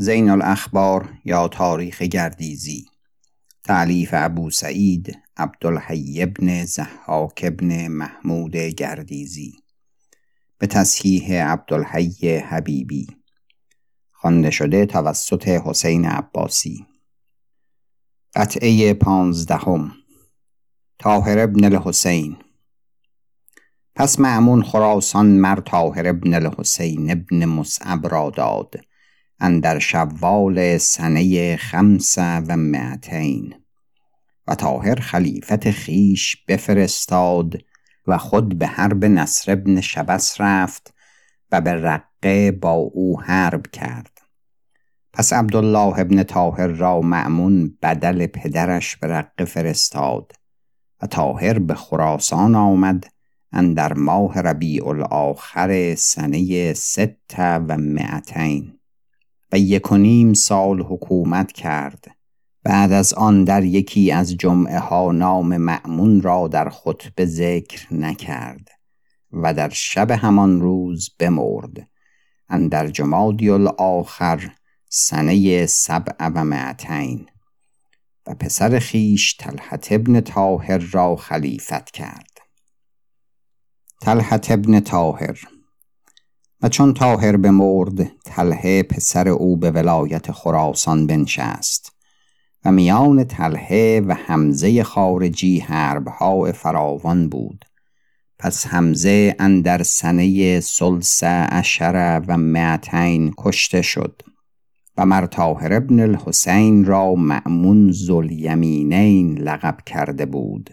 زین الاخبار یا تاریخ گردیزی. تعلیف ابو سعید عبدالحی ابن زحاک ابن محمود گردیزی. به تصحیح عبدالحی حبیبی. خوانده شده توسط حسین عباسی. قطعه پانزدهم. طاهر ابن الحسین. پس معمون خراسان مر طاهر ابن الحسین ابن مصعب را داد. اندر شوال سنه خمس و معتین و طاهر خلیفت خیش بفرستاد و خود به حرب نصر ابن شبس رفت و به رقه با او حرب کرد. پس عبدالله ابن طاهر را معمون بدل پدرش به رقه فرستاد و طاهر به خراسان آمد اندر ماه ربیع الاخر سنه ست و معتین و یک و نیم سال حکومت کرد. بعد از آن در یکی از جمعه ها نام معمون را در خطبه ذکر نکرد و در شب همان روز بمرد. اندر جمادی الاخر سنه سبع و معتین و پسر خیش تلحت ابن طاهر را خلیفت کرد. تلحت ابن طاهر و چون طاهر بمرد تلحه پسر او به ولایت خراسان بنشست و میان تلحه و حمزه خارجی حربها فراوان بود. پس حمزه اندر سنه سلس اشر و معتین کشته شد و مر طاهر ابن الحسین را معمون زلیمینین لقب کرده بود.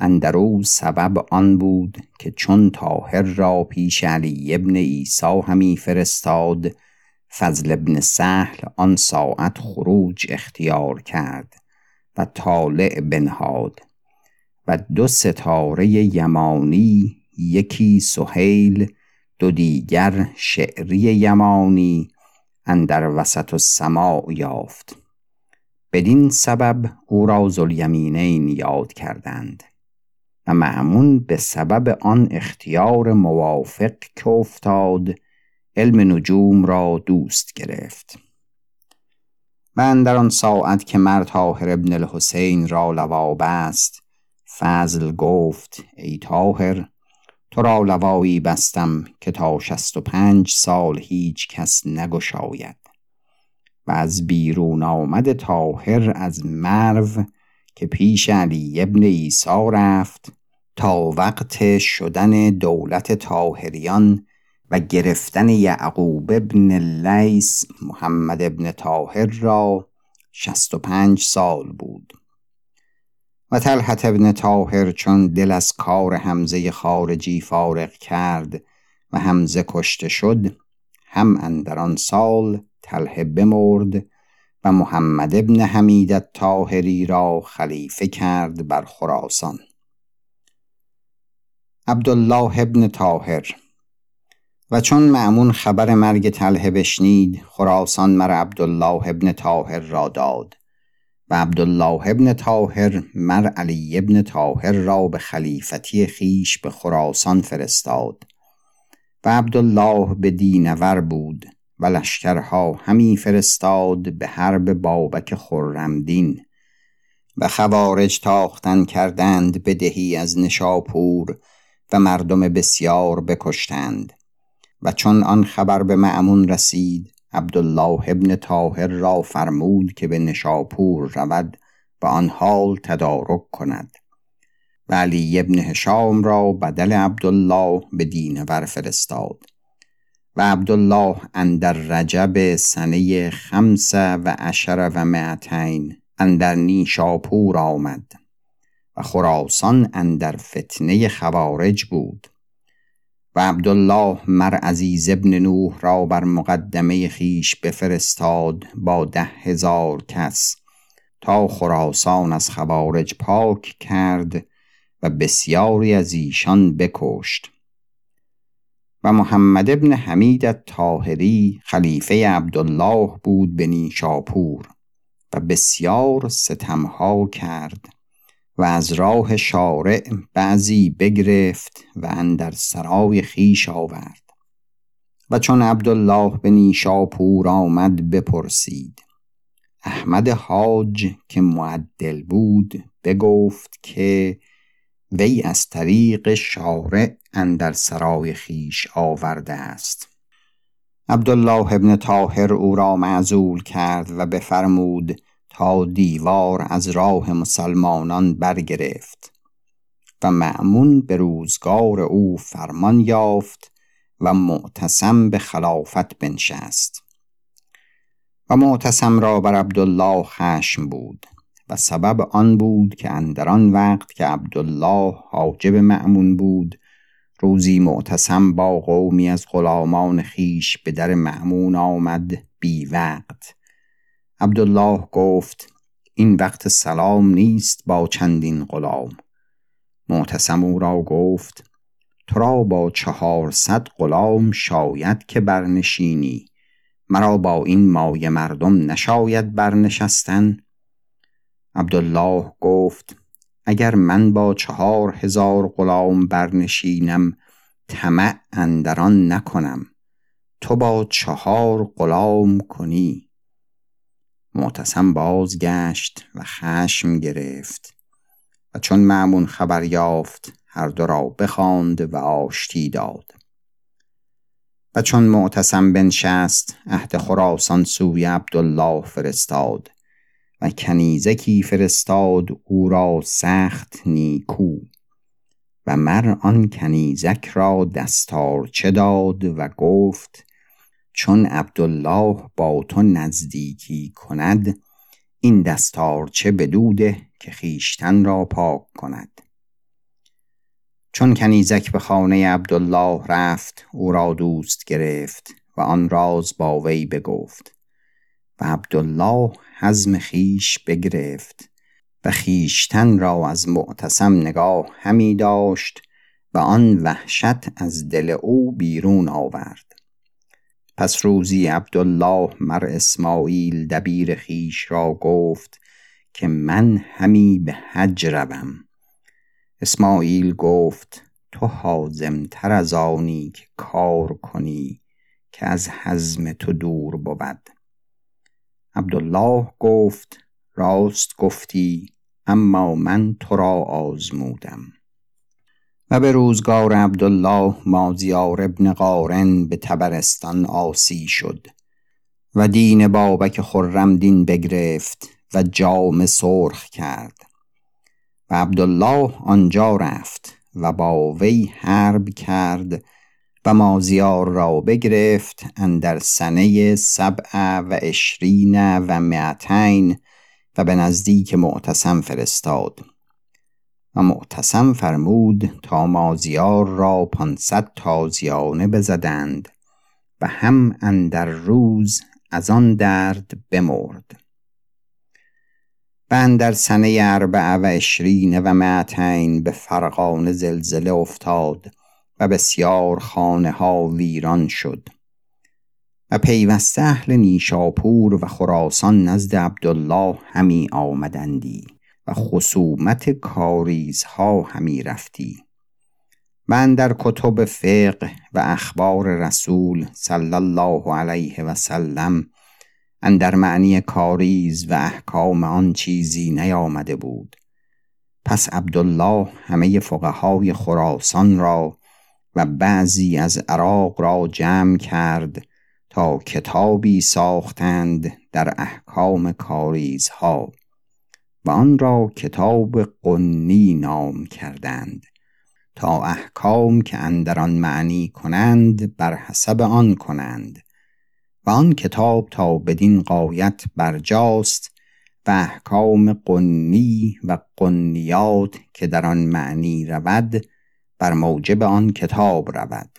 اندرو سبب آن بود که چون طاهر را پیش علی ابن ایسا همی فرستاد فضل ابن سهل آن ساعت خروج اختیار کرد و طالع بنهاد و دو ستاره یمانی یکی سهیل دو دیگر شعری یمانی اندر وسط السماع یافت. بدین سبب او را زلیمینین یاد کردند. و معمون به سبب آن اختیار موافق که افتاد علم نجوم را دوست گرفت. من در آن ساعت که مرد طاهر ابن الحسین را لواب است فضل گفت ای طاهر تو را لوایی بستم که تا شست و پنج سال هیچ کس نگشاید. و از بیرون آمد طاهر از مرو که پیش علی ابن ایسا رفت تا وقت شدن دولت طاهریان و گرفتن یعقوب ابن لیس محمد ابن طاهر را شست و پنج سال بود. و تلحت ابن طاهر چون دل از کار حمزه خارجی فارغ کرد و حمزه کشته شد هم اندر آن سال تلح بمرد و محمد ابن حمید طاهری را خلیفه کرد بر خراسان. عبدالله ابن طاهر و چون معمون خبر مرگ تله بشنید خراسان مر عبدالله ابن طاهر را داد و عبدالله ابن طاهر مر علی ابن طاهر را به خلیفتی خیش به خراسان فرستاد و عبدالله به دینور بود و لشکرها همی فرستاد به حرب بابک خرمدین و خوارج تاختن کردند به دهی از نشاپور و مردم بسیار بکشتند و چون آن خبر به معمون رسید عبدالله ابن طاهر را فرمود که به نشاپور رود و آن حال تدارک کند و علی ابن هشام را بدل عبدالله به دینور فرستاد. و عبدالله اندر رجب سنه خمس و عشر و معتین اندر نیشاپور آمد و خراسان اندر فتنه خوارج بود و عبدالله مر عزیز ابن نوح را بر مقدمه خیش بفرستاد با ده هزار کس تا خراسان از خوارج پاک کرد و بسیاری از ایشان بکشت. و محمد ابن حمید طاهری خلیفه عبدالله بود به نیشاپور و بسیار ستمها کرد و از راه شارع بعضی بگرفت و اندر سرای خیش آورد و چون عبدالله به نیشاپور آمد بپرسید. احمد حاج که معدل بود بگفت که وی از طریق شارع اندر سرای خیش آورده است. عبدالله ابن طاهر او را معزول کرد و بفرمود تا دیوار از راه مسلمانان برگرفت و معمون به روزگار او فرمان یافت و معتصم به خلافت بنشست. و معتصم را بر عبدالله خشم بود. و سبب آن بود که اندر آن وقت که عبدالله حاجب معمون بود روزی معتصم با قومی از غلامان خیش به در معمون آمد بی وقت. عبدالله گفت این وقت سلام نیست با چندین غلام. معتصم او را گفت تو را با چهارصد غلام شاید که برنشینی. مرا با این مایه مردم نشاید برنشستن. عبدالله گفت اگر من با چهار هزار غلام برنشینم طمع اندران نکنم. تو با چهار غلام کنی. معتصم بازگشت و خشم گرفت و چون معمون خبر یافت هر دو را بخواند و آشتی داد. و چون معتصم بنشست عهد خراسان سوی عبدالله فرستاد. و کنیزکی فرستاد او را سخت نیکو و مر آن کنیزک را دستارچه داد و گفت چون عبدالله با تو نزدیکی کند این دستارچه بدوده که خیشتن را پاک کند. چون کنیزک به خانه عبدالله رفت او را دوست گرفت و آن راز با وی بگفت. و عبدالله حزم خیش بگرفت و خیشتن را از معتصم نگاه همی داشت و آن وحشت از دل او بیرون آورد. پس روزی عبدالله مر اسماعیل دبیر خیش را گفت که من همی به حج روم. اسماعیل گفت تو حازمتر از آنی که کار کنی که از حزم تو دور بود. عبدالله گفت راست گفتی اما من تو را آزمودم. و به روزگار عبدالله مازیار ابن قارن به تبرستان آسی شد و دین بابک خرم دین بگرفت و جام سرخ کرد. و عبدالله آنجا رفت و با وی حرب کرد و مازیار را بگرفت اندر سنه سبع و اشرین و معتین و به نزدیک معتصم فرستاد. و معتصم فرمود تا مازیار را پانصد تازیانه بزدند و هم اندر روز از آن درد بمرد. و اندر سنه اربع و اشرین و معتین به فرقان زلزله افتاد و بسیار خانه ها ویران شد و پیوسته اهل نیشاپور و خراسان نزد عبدالله همی آمدندی و خصومت کاریزها همی رفتی من در کتب فقه و اخبار رسول صلی الله علیه و سلم اندر معنی کاریز و احکام آن چیزی نیامده بود. پس عبدالله همه فقهای خراسان را و بعضی از عراق را جمع کرد تا کتابی ساختند در احکام کاریزها و آن را کتاب قنی نام کردند تا احکام که اندران معنی کنند بر حسب آن کنند و آن کتاب تا بدین قایت برجاست و احکام قنی و قنیات که در آن معنی رود بر موجب آن کتاب رود.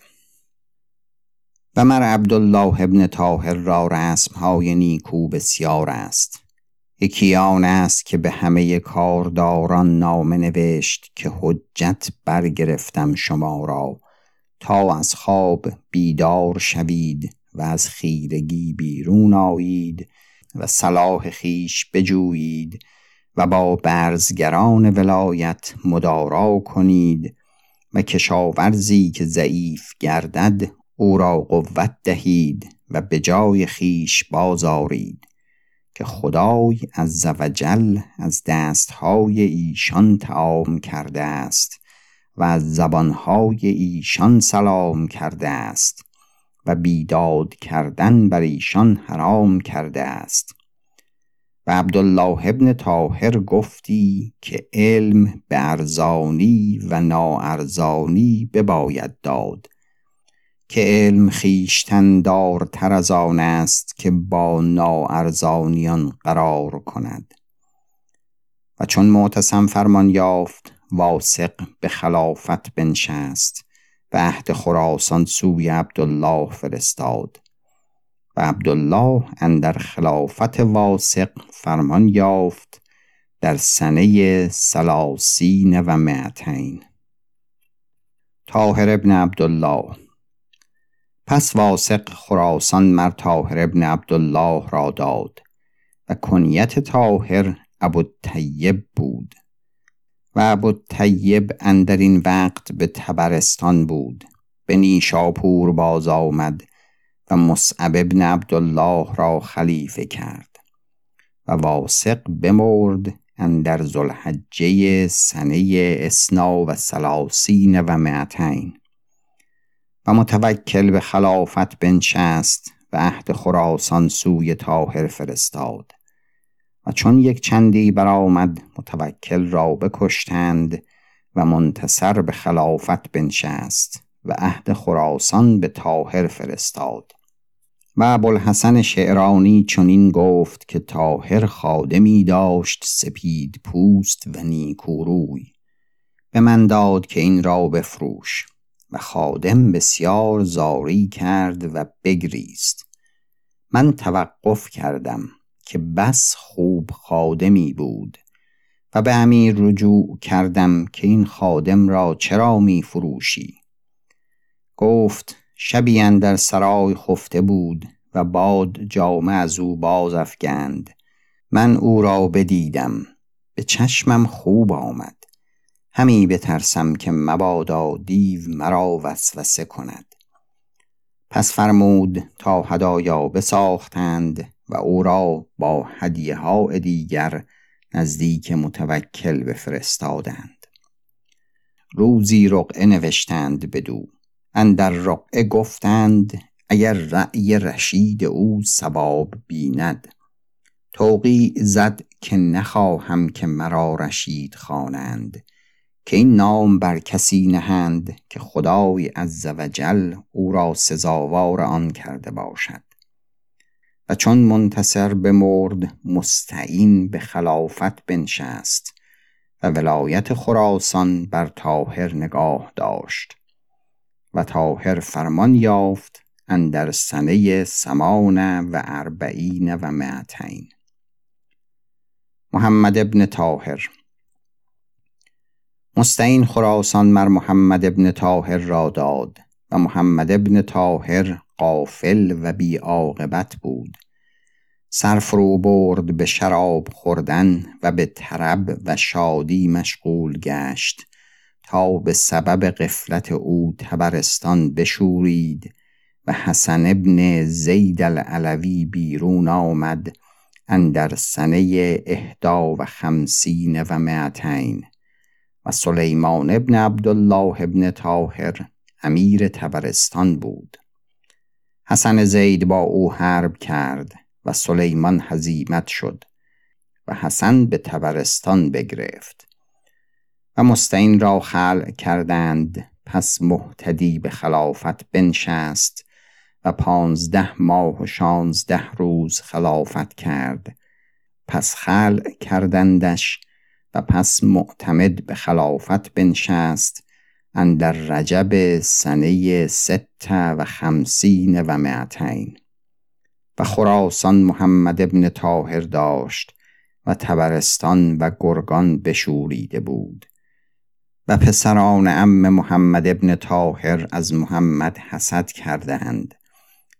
و مر عبدالله ابن طاهر را رسمهای نیکو بسیار است. یکی آن است که به همه کارداران نامه نوشت که حجت برگرفتم شما را تا از خواب بیدار شوید و از خیرگی بیرون آیید و صلاح خیش بجویید و با برزگران ولایت مدارا کنید و کشاورزی که ضعیف گردد او را قوت دهید و به جای خیش بازارید که خدای از وجل از دستهای ایشان تعام کرده است و از زبانهای ایشان سلام کرده است و بیداد کردن بر ایشان حرام کرده است. و عبدالله ابن طاهر گفتی که علم به ارزانی و ناارزانی بباید داد که علم خیشتن تر از آن است که با ناارزانیان قرار کند. و چون معتصم فرمان یافت واسق به خلافت بنشست و عهد خراسان سوی عبدالله فرستاد. و عبدالله اندر خلافت واسق فرمان یافت در سنه سلاسین و معتین طاهر ابن عبدالله. پس واسق خراسان مر طاهر ابن عبدالله را داد و کنیت طاهر طیب بود و ابو طیب اندر این وقت به تبرستان بود. به نیشاپور باز آمد مصعب ابن عبدالله را خلیفه کرد و واسق بمرد اندر زلحجه سنه اسنا و سلاسین و معتین و متوکل به خلافت بنشست و عهد خراسان سوی تاهر فرستاد و چون یک چندی برآمد متوکل را بکشتند و منتصر به خلافت بنشست و عهد خراسان به تاهر فرستاد. و ابوالحسن شعرانی چنین گفت که تاهر خادمی داشت سپید پوست و نیکوروی به من داد که این را بفروش و خادم بسیار زاری کرد و بگریست. من توقف کردم که بس خوب خادمی بود و به امیر رجوع کردم که این خادم را چرا می فروشی؟ گفت شبی در سرای خفته بود و باد جامه از او باز افگند من او را بدیدم. به چشمم خوب آمد. همی بترسم که مبادا دیو مرا وسوسه کند. پس فرمود تا هدایا بساختند و او را با هدیه ها دیگر نزدیک متوکل بفرستادند. روزی رقعه نوشتند بدو. اندر رقعه گفتند اگر رأی رشید او سباب بیند. توقی زد که نخواهم که مرا رشید خوانند که این نام بر کسی نهند که خدای عزوجل او را سزاوار آن کرده باشد. و چون منتصر بمرد مستعین به خلافت بنشست و ولایت خراسان بر تاهر نگاه داشت. و تاهر فرمان یافت اندر سنه سمان و اربعین و معتین محمد ابن تاهر مستعین خراسان مر محمد ابن تاهر را داد و محمد ابن تاهر قافل و بی عاقبت بود. سرفرو برد به شراب خوردن و به طرب و شادی مشغول گشت. به سبب قفلت او تبرستان بشورید و حسن ابن زید العلوی بیرون آمد اندر سنه اهدا و خمسین و معتین و سلیمان ابن عبدالله ابن طاهر امیر تبرستان بود. حسن زید با او حرب کرد و سلیمان هزیمت شد و حسن به تبرستان بگرفت. و مستعین را خلع کردند. پس محتدی به خلافت بنشست و پانزده ماه و شانزده روز خلافت کرد. پس خلع کردندش و پس معتمد به خلافت بنشست اندر رجب سنه ست و خمسین و معتین و خراسان محمد ابن طاهر داشت و تبرستان و گرگان بشوریده بود. و پسران ام محمد ابن طاهر از محمد حسد کردند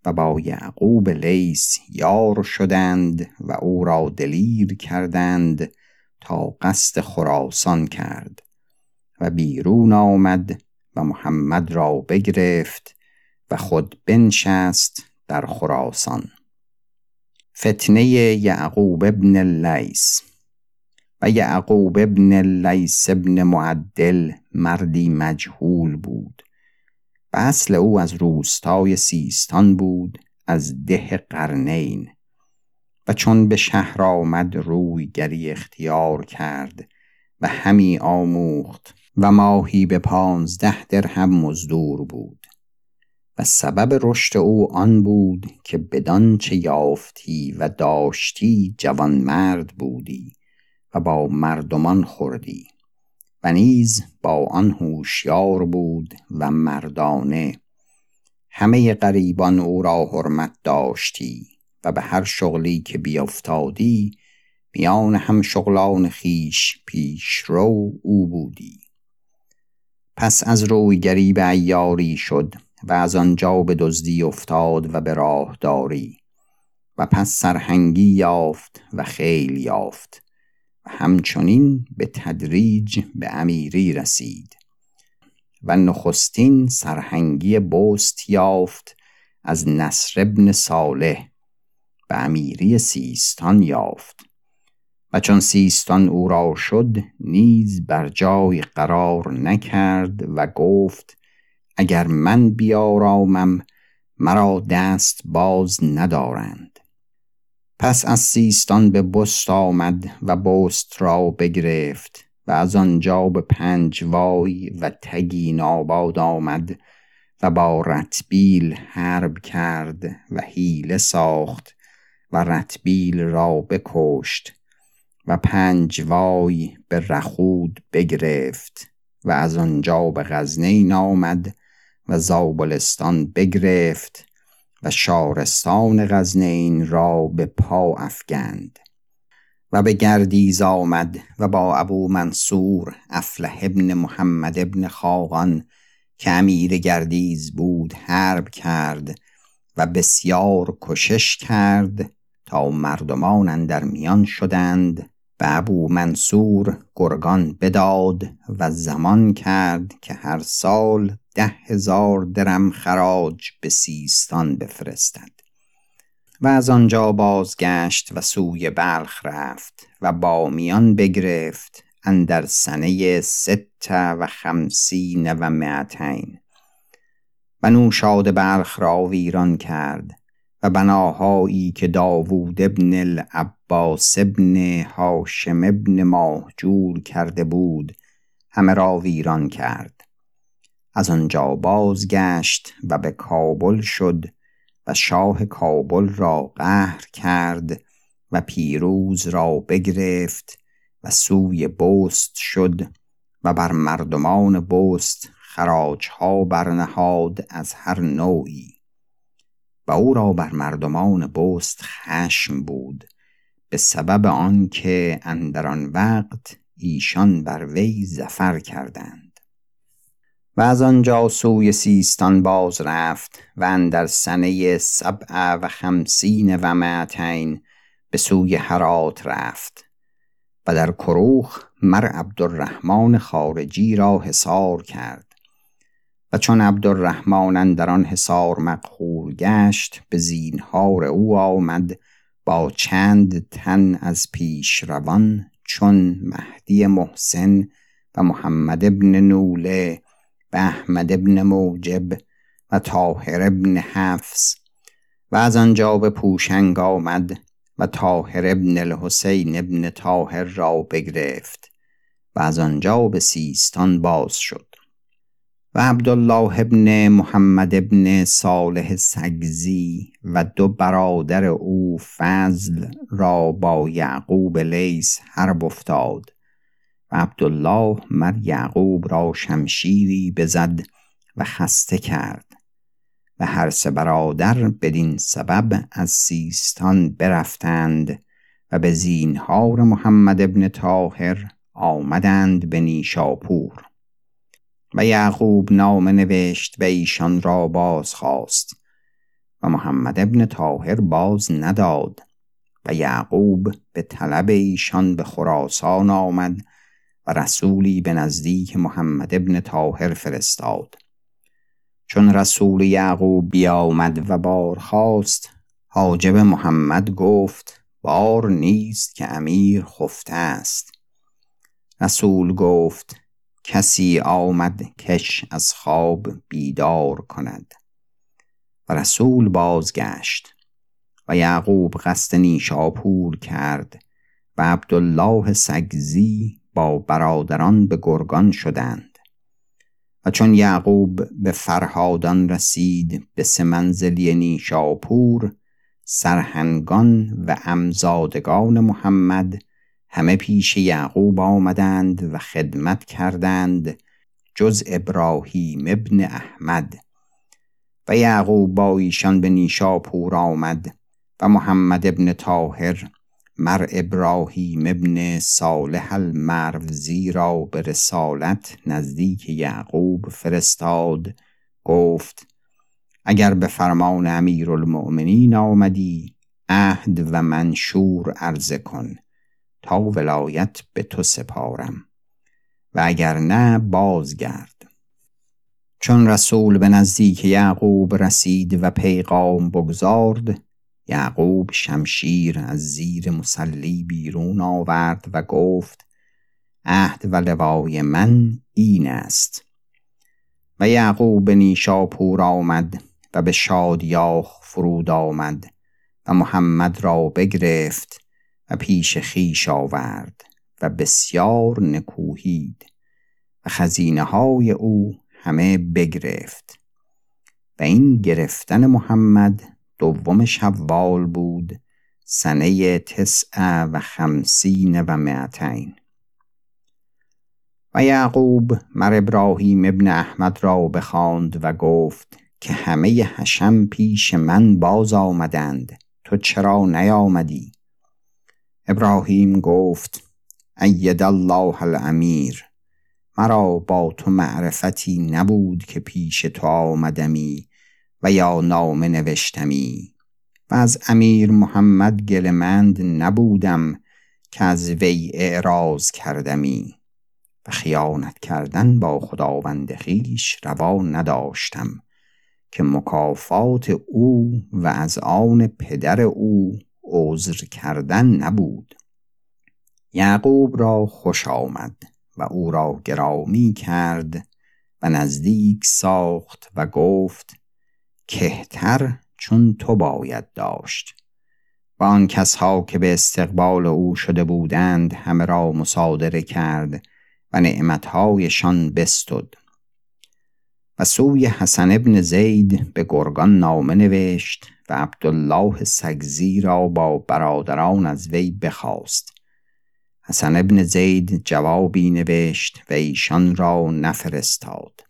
و با یعقوب لیس یار شدند و او را دلیر کردند تا قصد خراسان کرد و بیرون آمد و محمد را بگرفت و خود بنشست در خراسان. فتنه یعقوب ابن اللیس و یعقوب ابن اللیس ابن معدل مردی مجهول بود. و اصل او از روستای سیستان بود از ده قرنین. و چون به شهر آمد روی گری اختیار کرد و همی آموخت و ماهی به پانزده درهم مزدور بود. و سبب رشد او آن بود که بدان چه یافتی و داشتی جوان مرد بودی. و با مردمان خوردی و نیز با آن هوشیار بود و مردانه. همه غریبان او را حرمت داشتی و به هر شغلی که بیافتادی میان هم شغلان خیش پیش رو او بودی. پس از رویگری به ایاری شد و از آنجا به دزدی افتاد و به راهداری و پس سرهنگی یافت و خیل یافت. همچنین به تدریج به امیری رسید و نخستین سرهنگی بست یافت از نصر ابن صالح به امیری سیستان یافت و چون سیستان او را شد نیز بر جای قرار نکرد و گفت اگر من بیارامم مرا دست باز ندارند. پس از سیستان به بست آمد و بست را بگرفت و از آنجا به پنجوای و تگین آباد آمد و با رتبیل حرب کرد و حیله ساخت و رتبیل را بکشت و پنجوای به رخود بگرفت و از آنجا به غزنین آمد و زابلستان بگرفت و شارستان غزنین را به پا افگند و به گردیز آمد و با ابو منصور افله ابن محمد ابن خاقان که امیر گردیز بود حرب کرد و بسیار کشش کرد تا مردمان در میان شدند و ابو منصور گرگان بداد و زمان کرد که هر سال ده هزار درم خراج به سیستان بفرستد. و از آنجا بازگشت و سوی بلخ رفت و با میان بگرفت اندر سنه ست و خمسین و معتین و نوشاد بلخ را ویران کرد و بناهایی که داوود ابن العباس ابن هاشم ابن ماهجور کرده بود همه را ویران کرد. از آنجا بازگشت و به کابل شد و شاه کابل را قهر کرد و پیروز را بگرفت و سوی بست شد و بر مردمان بست خراجها برنهاد از هر نوعی. و او را بر مردمان بست خشم بود. به سبب آنکه اندر آن وقت ایشان بر وی زفر کردند. و از آنجا سوی سیستان باز رفت و اندر سنه سبع و خمسین و معتین به سوی هرات رفت و در کروخ مر عبدالرحمن خارجی را حصار کرد. و چون عبدالرحمن در آن حصار مقهور گشت به زینهار او آمد با چند تن از پیش روان چون مهدی محسن و محمد ابن نوله و احمد ابن موجب و طاهر ابن حفظ و از آنجا به پوشنگ آمد و طاهر ابن الحسین ابن طاهر را بگرفت و از آنجا به سیستان باز شد. و عبدالله ابن محمد ابن صالح سگزی و دو برادر او فضل را با یعقوب لیس حرب افتاد و عبدالله مر یعقوب را شمشیری بزد و خسته کرد و هر سه برادر بدین سبب از سیستان برفتند و به زینهار محمد ابن طاهر آمدند به نیشاپور. و یعقوب نام نوشت و ایشان را باز خواست و محمد ابن طاهر باز نداد و یعقوب به طلب ایشان به خراسان آمد و رسولی به نزدیک محمد ابن طاهر فرستاد. چون رسول یعقوب بیامد و بار خواست حاجب محمد گفت بار نیست که امیر خفته است. رسول گفت کسی آمد کش از خواب بیدار کند. و رسول بازگشت و یعقوب قصد نیشاپور کرد و عبدالله سگزی با برادران به گرگان شدند. و چون یعقوب به فرهادان رسید به سه منزلی نیشاپور سرهنگان و امزادگان محمد همه پیش یعقوب آمدند و خدمت کردند جز ابراهیم ابن احمد. و یعقوب با ایشان به نیشاپور آمد و محمد ابن طاهر مر ابراهیم ابن صالح المروزی را به رسالت نزدیک یعقوب فرستاد گفت اگر به فرمان المؤمنین آمدی عهد و منشور عرضه کن تا ولایت به تو سپارم. و اگر نه بازگرد. چون رسول به نزدیک یعقوب رسید و پیغام بگذارد یعقوب شمشیر از زیر مسلی بیرون آورد و گفت عهد و لوای من این است. و یعقوب به نیشاپور آمد و به شادیاخ فرود آمد و محمد را بگرفت پیش خیش آورد و بسیار نکوهید و خزینه های او همه بگرفت و این گرفتن محمد دوم شوال بود سنه تسع و خمسین و معتین و یعقوب مر ابراهیم ابن احمد را بخواند و گفت که همه حشم پیش من باز آمدند تو چرا نیامدی؟ ابراهیم گفت اید الله الامیر مرا با تو معرفتی نبود که پیش تو آمدمی و یا نامه نوشتمی. و از امیر محمد گلمند نبودم که از وی اعراض کردمی. و خیانت کردن با خداوند خیش روا نداشتم که مکافات او و از آن پدر او عذر کردن نبود. یعقوب را خوش آمد و او را گرامی کرد و نزدیک ساخت و گفت کهتر چون تو باید داشت. و آن کسها که به استقبال او شده بودند همه را مصادره کرد و نعمتهایشان بستد. سوی حسن ابن زید به گرگان نامه نوشت و عبدالله سگزی را با برادران از وی بخواست. حسن ابن زید جوابی نوشت و ایشان را نفرستاد.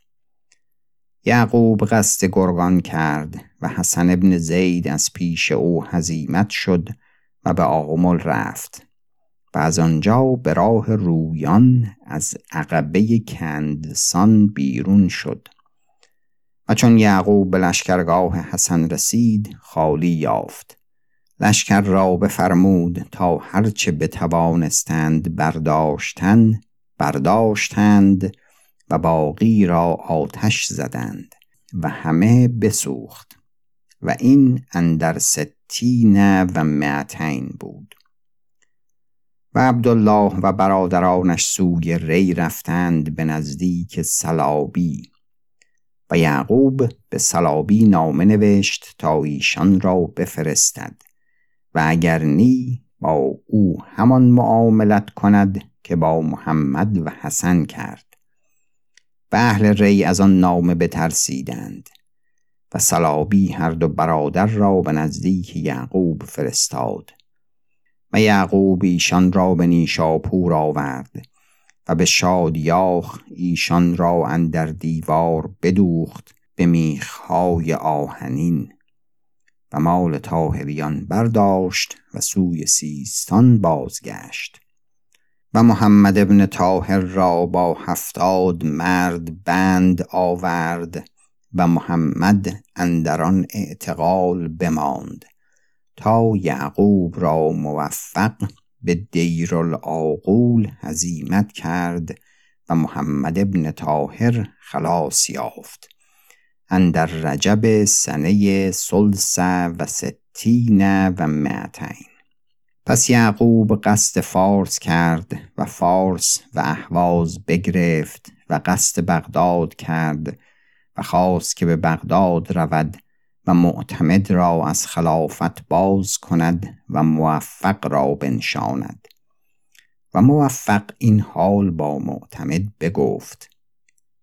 یعقوب قصد گرگان کرد و حسن ابن زید از پیش او هزیمت شد و به آمل رفت و از آنجا به راه رویان از عقبه کندسان بیرون شد. چون یعقوب به لشکرگاه حسن رسید خالی یافت. لشکر را بفرمود تا هرچه بتوانستند برداشتن برداشتند و باقی را آتش زدند و همه بسوخت و این اندر ستین و معتین بود. و عبدالله و برادرانش سوی ری رفتند به نزدیک سلابی. و یعقوب به سلابی نامه نوشت تا ایشان را بفرستد و اگر نی با او همان معاملت کند که با محمد و حسن کرد و اهل ری از آن نامه بترسیدند و سلابی هر دو برادر را به نزدیک یعقوب فرستاد و یعقوب ایشان را به نیشاپور آورد و به شادیاخ ایشان را اندر دیوار بدوخت به میخهای آهنین و مال تاهریان برداشت و سوی سیستان بازگشت و محمد ابن طاهر را با هفتاد مرد بند آورد و محمد اندران اعتقال بماند تا یعقوب را موفق به دیر العاقول هزیمت کرد و محمد ابن طاهر خلاص یافت. اندر رجب سنه سلس و ستین و معتین پس یعقوب قصد فارس کرد و فارس و احواز بگرفت و قصد بغداد کرد و خواست که به بغداد رود و معتمد را از خلافت باز کند و موفق را بنشاند. و موفق این حال با معتمد بگفت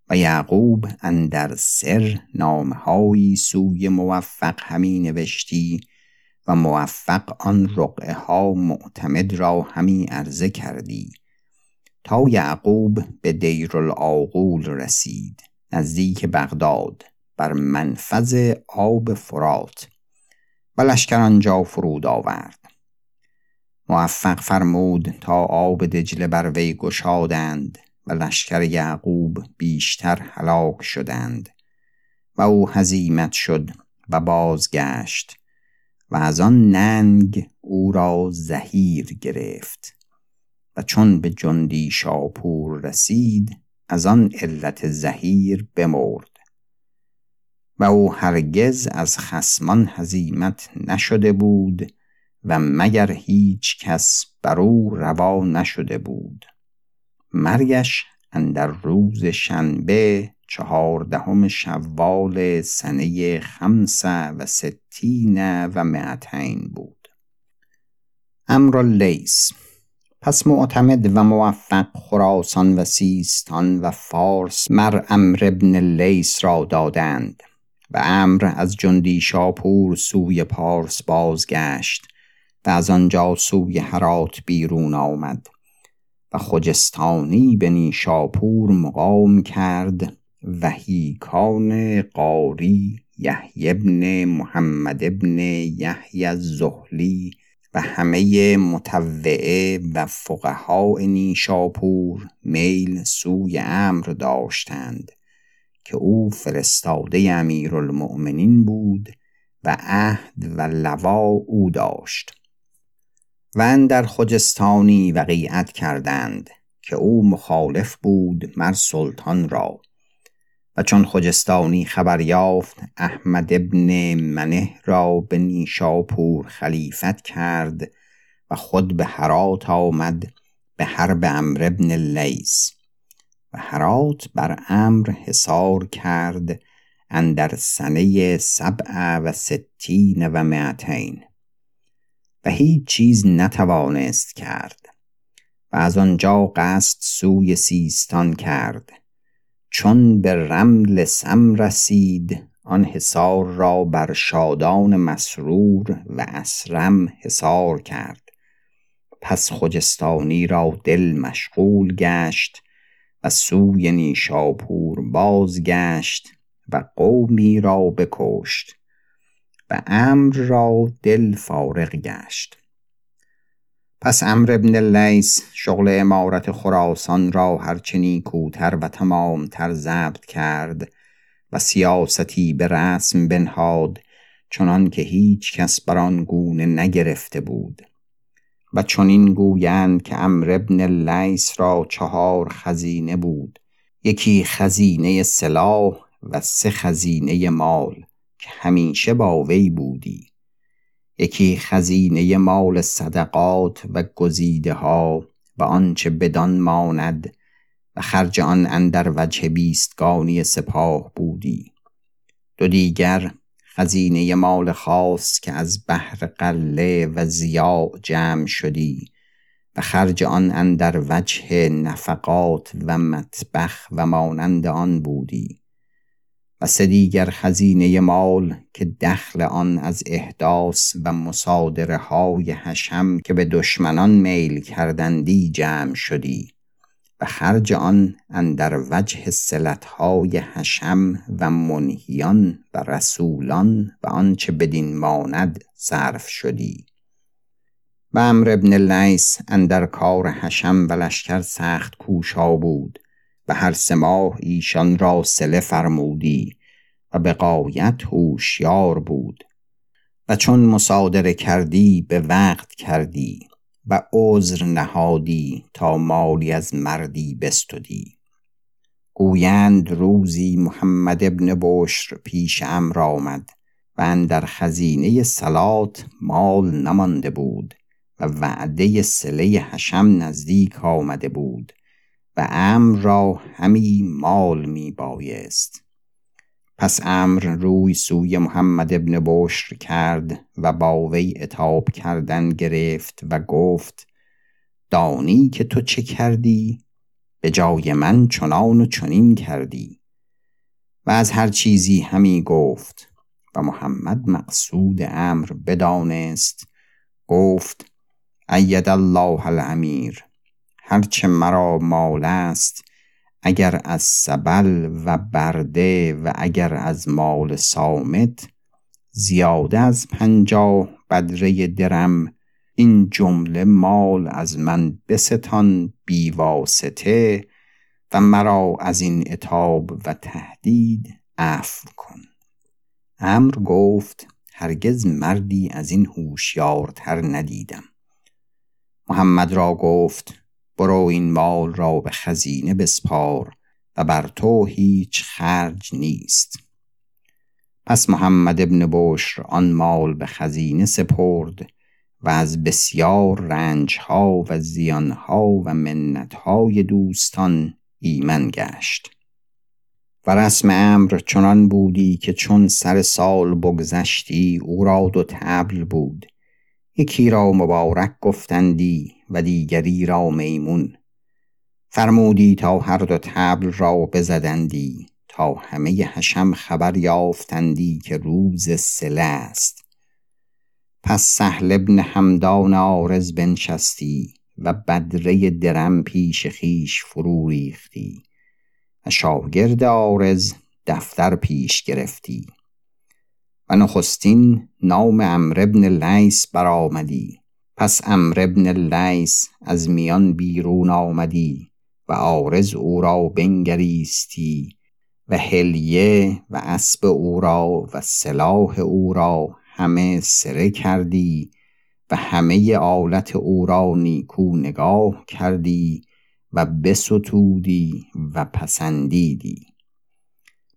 و یعقوب اندر سر نامهایی سوی موفق همی نوشتی و موفق آن رقعه ها معتمد را همی عرضه کردی تا یعقوب به دیر العاقول رسید نزدیک بغداد. بر منفذ آب فرات و لشکر آنجا فرود آورد. موفق فرمود تا آب دجله بر وی گشادند و لشکر یعقوب بیشتر هلاک شدند و او هزیمت شد و بازگشت و از آن ننگ او را زهیر گرفت و چون به جندی شاپور رسید از آن علت زهیر بمرد. و او هرگز از خسمان هزیمت نشده بود و مگر هیچ کس بر او روا نشده بود. مرگش اندر روز شنبه چهاردهم شوال سنه خمس و ستین و معتین بود. امر لیس پس معتمد و موفق خراسان و سیستان و فارس مر امر ابن لیس را دادند. و امر از جندی شاپور سوی پارس بازگشت و از آنجا سوی هرات بیرون آمد و خجستانی به نیشاپور مقام کرد و هیکان قاری یحیی ابن محمد ابن یحیی الزهلی و همه متوعه و فقهای نیشاپور میل سوی امر داشتند. که او فرستاده امیرالمؤمنین بود و عهد و لوا او داشت و در خجستانی وقیعت کردند که او مخالف بود مر سلطان را و چون خجستانی خبر یافت احمد ابن منه را به نیشاپور خلیفت کرد و خود به هرات آمد به حرب امر ابن لیس و هرات بر امر حصار کرد اندر سنه سبع و ستین و معتین و هیچ چیز نتوانست کرد و از آنجا قصد سوی سیستان کرد چون به رمل سم رسید آن حصار را بر شادان مسرور و اسرم حصار کرد پس خجستانی را دل مشغول گشت و سوی نیشاپور بازگشت و قومی را بکشت و امر را دل فارغ گشت. پس امر ابن لیس شغل امارت خراسان را هرچه نیکوتر و تمامتر ضبط کرد و سیاستی به رسم بنهاد چنان که هیچ کس بر گونه نگرفته بود. و چنین گویند که امر ابن لیس را چهار خزینه بود. یکی خزینه سلاح و سه خزینه مال که همیشه با وی بودی. یکی خزینه مال صدقات و گزیده ها و آنچه بدان ماند و خرج آن اندر وجه بیستگانی سپاه بودی. دو دیگر خزینه مال خاص که از بحر قله و زیاء جمع شدی و خرج آن اندر وجه نفقات و مطبخ و مانند آن بودی و سه دیگر خزینه مال که دخل آن از احداث و مصادره های حشم که به دشمنان میل کردندی جمع شدی. و خرج آن اندر وجه های حشم و منهیان و رسولان و آنچه بدین ماند صرف شدی. و امر ابن لیس اندر کار حشم و لشکر سخت کوشا بود و هر سه ماه ایشان را سله فرمودی و به قایت هوشیار بود و چون مصادره کردی به وقت کردی. و عذر نهادی تا مالی از مردی بستدی. گویند روزی محمد ابن بشر پیش امر آمد و در خزینه سلات مال نمانده بود و وعده سله حشم نزدیک آمده بود و امر را همی مال می بایست. پس امر روی سوی محمد ابن بشر کرد و با وی اتاب کردن گرفت و گفت دانی که تو چه کردی؟ به جای من چنان و چنین کردی. و از هر چیزی همی گفت و محمد مقصود امر بدانست. گفت اید الله الامیر هرچه مرا مال است اگر از سبل و برده و اگر از مال سامت زیاده از پنجاه بدره درم. این جمله مال از من بستان بیواسطه و مرا از این اتاب و تهدید عفو کن. امر گفت هرگز مردی از این هوشیارتر ندیدم. محمد را گفت برو این مال را به خزینه بسپار و بر تو هیچ خرج نیست. پس محمد ابن بشر آن مال به خزینه سپرد و از بسیار رنجها و زیانها و منتهای دوستان ایمن گشت. و رسم امر چنان بودی که چون سر سال بگذشتی او را دو تبل بود. یکی را مبارک گفتندی و دیگری را میمون. فرمودی تا هر دو تبل را بزدندی تا همه حشم خبر یافتندی که روز سله است. پس سهل ابن همدان آرز بنشستی و بدره درم پیش خیش فرو ریختی و شاگرد آرز دفتر پیش گرفتی و نخستین نام امر ابن لیس برآمدی. پس امر ابن لیس از میان بیرون آمدی و آرز او را بنگریستی و هلیه و اسب او را و سلاح او را همه سره کردی و همه آلت او را نیکو نگاه کردی و بستودی و پسندیدی.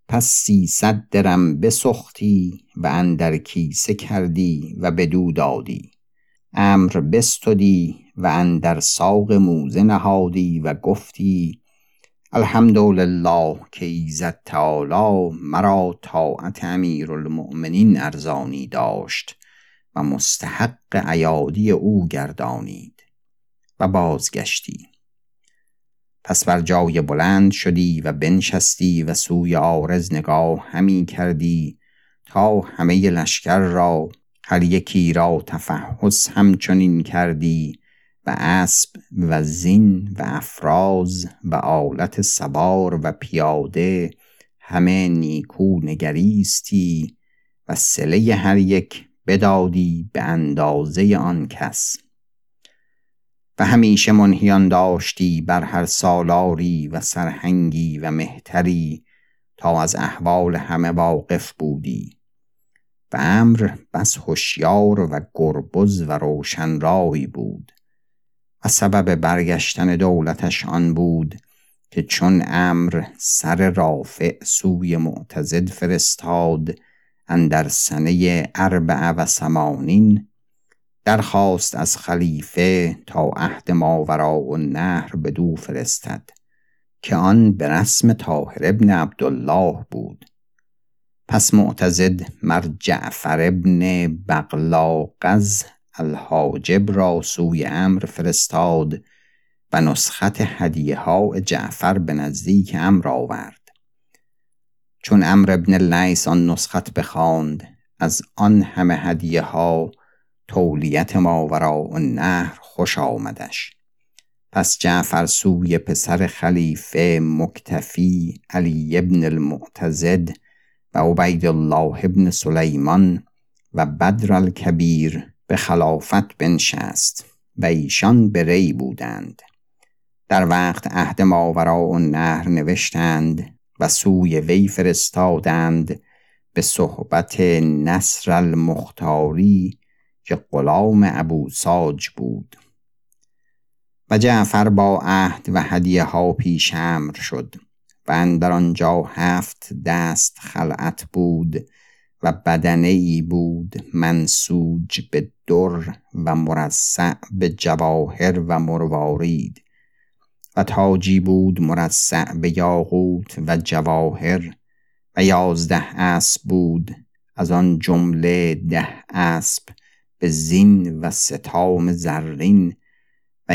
پس سیصد درم بسختی و اندر کیسه کردی و بدو دادی. امر بستدی و اندر ساق موزه نهادی و گفتی الحمدلله که ایزد تعالی مرا طاعت المؤمنین ارزانی داشت و مستحق عیادی او گردانید و بازگشتی. پس بر جای بلند شدی و بنشستی و سوی آرز نگاه همی کردی تا همه لشکر را هر یکی را تفحص همچنین کردی و اسب و زین و افراز و آلت سوار و پیاده همه نیکو نگریستی و سله هر یک بدادی به اندازه آن کس. و همیشه منهیان داشتی بر هر سالاری و سرهنگی و مهتری تا از احوال همه واقف بودی. و امر بس هوشیار و گربز و روشن رای بود و سبب برگشتن دولتش آن بود که چون امر سر رافع سوی معتزد فرستاد اندر سنه اربع و سمانین درخواست از خلیفه تا عهد ماورا و نهر دو فرستد که آن به رسم طاهر ابن عبدالله بود. پس معتزد مر جعفر ابن بغلاقز الحاجب را سوی امر فرستاد و نسخت هدیه ها جعفر به نزدیک امر آورد. چون امر ابن لیس آن نسخت بخواند از آن همه هدیه ها تولیت ماورا و نهر خوش آمدش. پس جعفر سوی پسر خلیفه مکتفی علی ابن المعتزد و عبید الله ابن سلیمان و بدر الکبیر به خلافت بنشست و ایشان به ری بودند. در وقت عهد ماورا و نهر نوشتند و سوی وی فرستادند به صحبت نصر المختاری که غلام ابو ساج بود. و جعفر با عهد و هدیه ها پیش امر شد. و آنجا هفت دست خلعت بود و بدنه ای بود منسوج به در و مرصع به جواهر و مروارید و تاجی بود مرصع به یاقوت و جواهر و یازده اسب بود از آن جمله ده اسب به زین و ستام زرین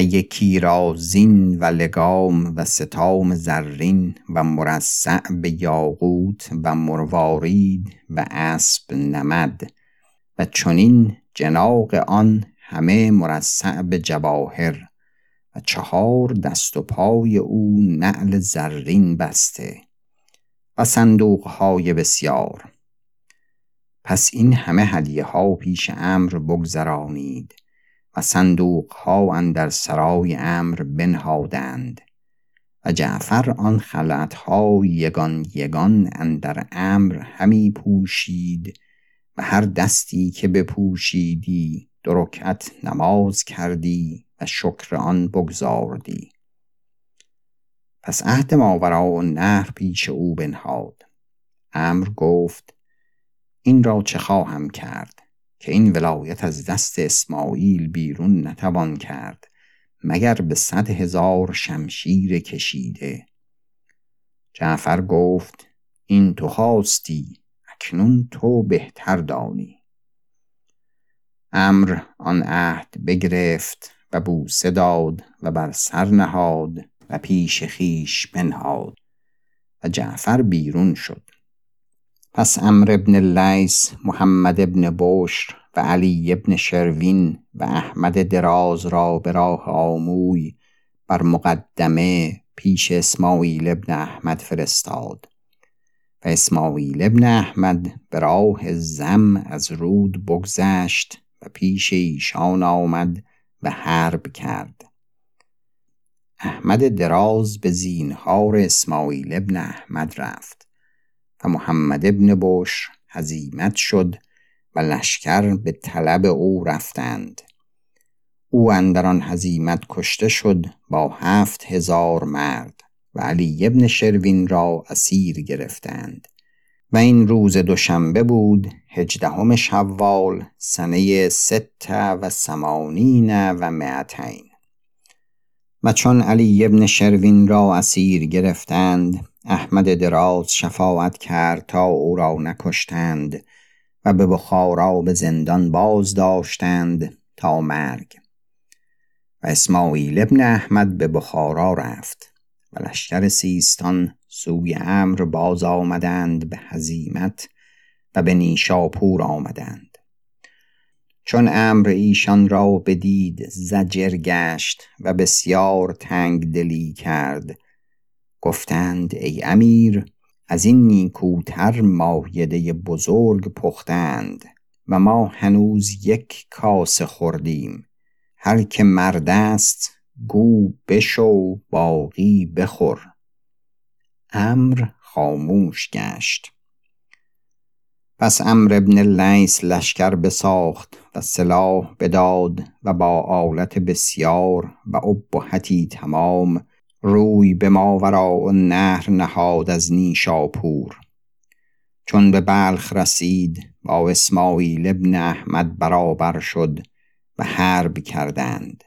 یکی را زین و لگام و ستام زرین و مرصع به یاقوت و مروارید و اسب نمد و چنین جناق آن همه مرصع به جواهر و چهار دست و پای او نعل زرین بسته و صندوق های بسیار. پس این همه هدیه ها پیش امر بگذرانید. و صندوق ها اندر سرای امر بنهادند و جعفر آن خلعت ها یگان یگان اندر امر همی پوشید و هر دستی که بپوشیدی درکت نماز کردی و شکر آن بگذاردی پس عهد ماورا و نهر پیش او بنهاد. امر گفت این را چه خواهم کرد؟ که این ولایت از دست اسماعیل بیرون نتوان کرد مگر به صد هزار شمشیر کشیده. جعفر گفت این تو خواستی اکنون تو بهتر دانی. امر آن عهد بگرفت و بوسه داد و بر سر نهاد و پیش خیش بنهاد و جعفر بیرون شد. پس امر ابن لیس محمد ابن بشر و علی ابن شروین و احمد دراز را به راه آموی بر مقدمه پیش اسماعیل ابن احمد فرستاد و اسماعیل ابن احمد به راه زم از رود بگذشت و پیش ایشان آمد و حرب کرد. احمد دراز به زینهار اسماعیل ابن احمد رفت. و محمد ابن بشر هزیمت شد و لشکر به طلب او رفتند. او اندران هزیمت کشته شد با هفت هزار مرد و علی ابن شروین را اسیر گرفتند. و این روز دوشنبه بود هجدهم شوال سنه ست و سمانین و معتین و چون علی ابن شروین را اسیر گرفتند احمد دراز شفاعت کرد تا او را نکشتند و به بخارا به زندان باز داشتند تا مرگ. و اسماعیل ابن احمد به بخارا رفت و لشکر سیستان سوی امر باز آمدند به هزیمت و به نیشاپور آمدند. چون امر ایشان را بدید زجر گشت و بسیار تنگ دلی کرد گفتند ای امیر از این نیکوتر مایده بزرگ پختند و ما هنوز یک کاسه خوردیم. هر که مرد است گو بشو باقی بخور. امر خاموش گشت. پس امر ابن لیس لشکر بساخت و سلاح بداد و با آلت بسیار و ابهتی تمام روی به ماورا و نهر نهاد از نیشاپور چون به بلخ رسید با اسماعیل ابن احمد برابر شد و حرب کردند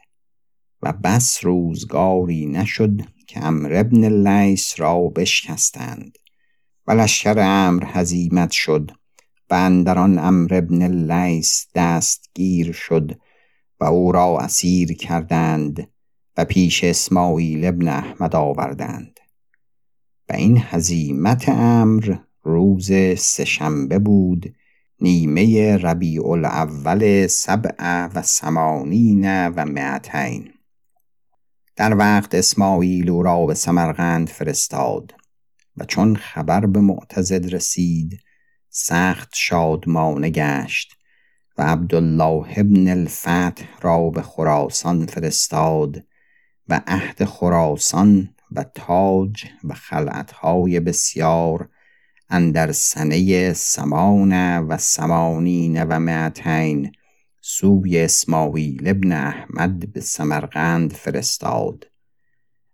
و بس روزگاری نشد که امر ابن لیس را بشکستند و لشکر امر هزیمت شد و اندران امر ابن لیس دستگیر شد و او را اسیر کردند و پیش اسماعیل ابن احمد آوردند. و این هزیمت امر روز سهشنبه بود نیمه ربیع الاول سبع و سمانین و معتین در وقت اسماعیل او را به سمرقند فرستاد و چون خبر به معتزد رسید سخت شادمانه گشت و عبدالله ابن الفتح را به خراسان فرستاد و عهد خراسان و تاج و خلعتهای بسیار اندر سنه سمان و سمانین و معتین سوی اسماعیل ابن احمد به سمرقند فرستاد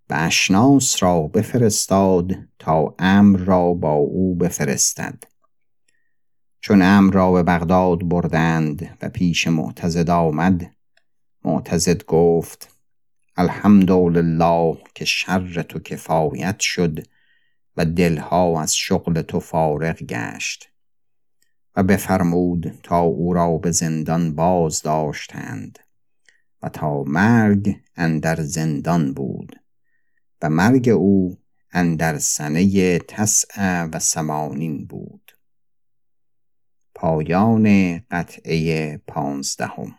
و اشناس را بفرستاد تا امر را با او بفرستد. چون امر را به بغداد بردند و پیش معتزد آمد معتزد گفت الحمدلله که شر تو کفایت شد و دلها از شغل تو فارغ گشت و بفرمود تا او را به زندان باز داشتند و تا مرگ اندر زندان بود و مرگ او اندر سنه تسع و سمانین بود. پایان قطعه پانزدهم.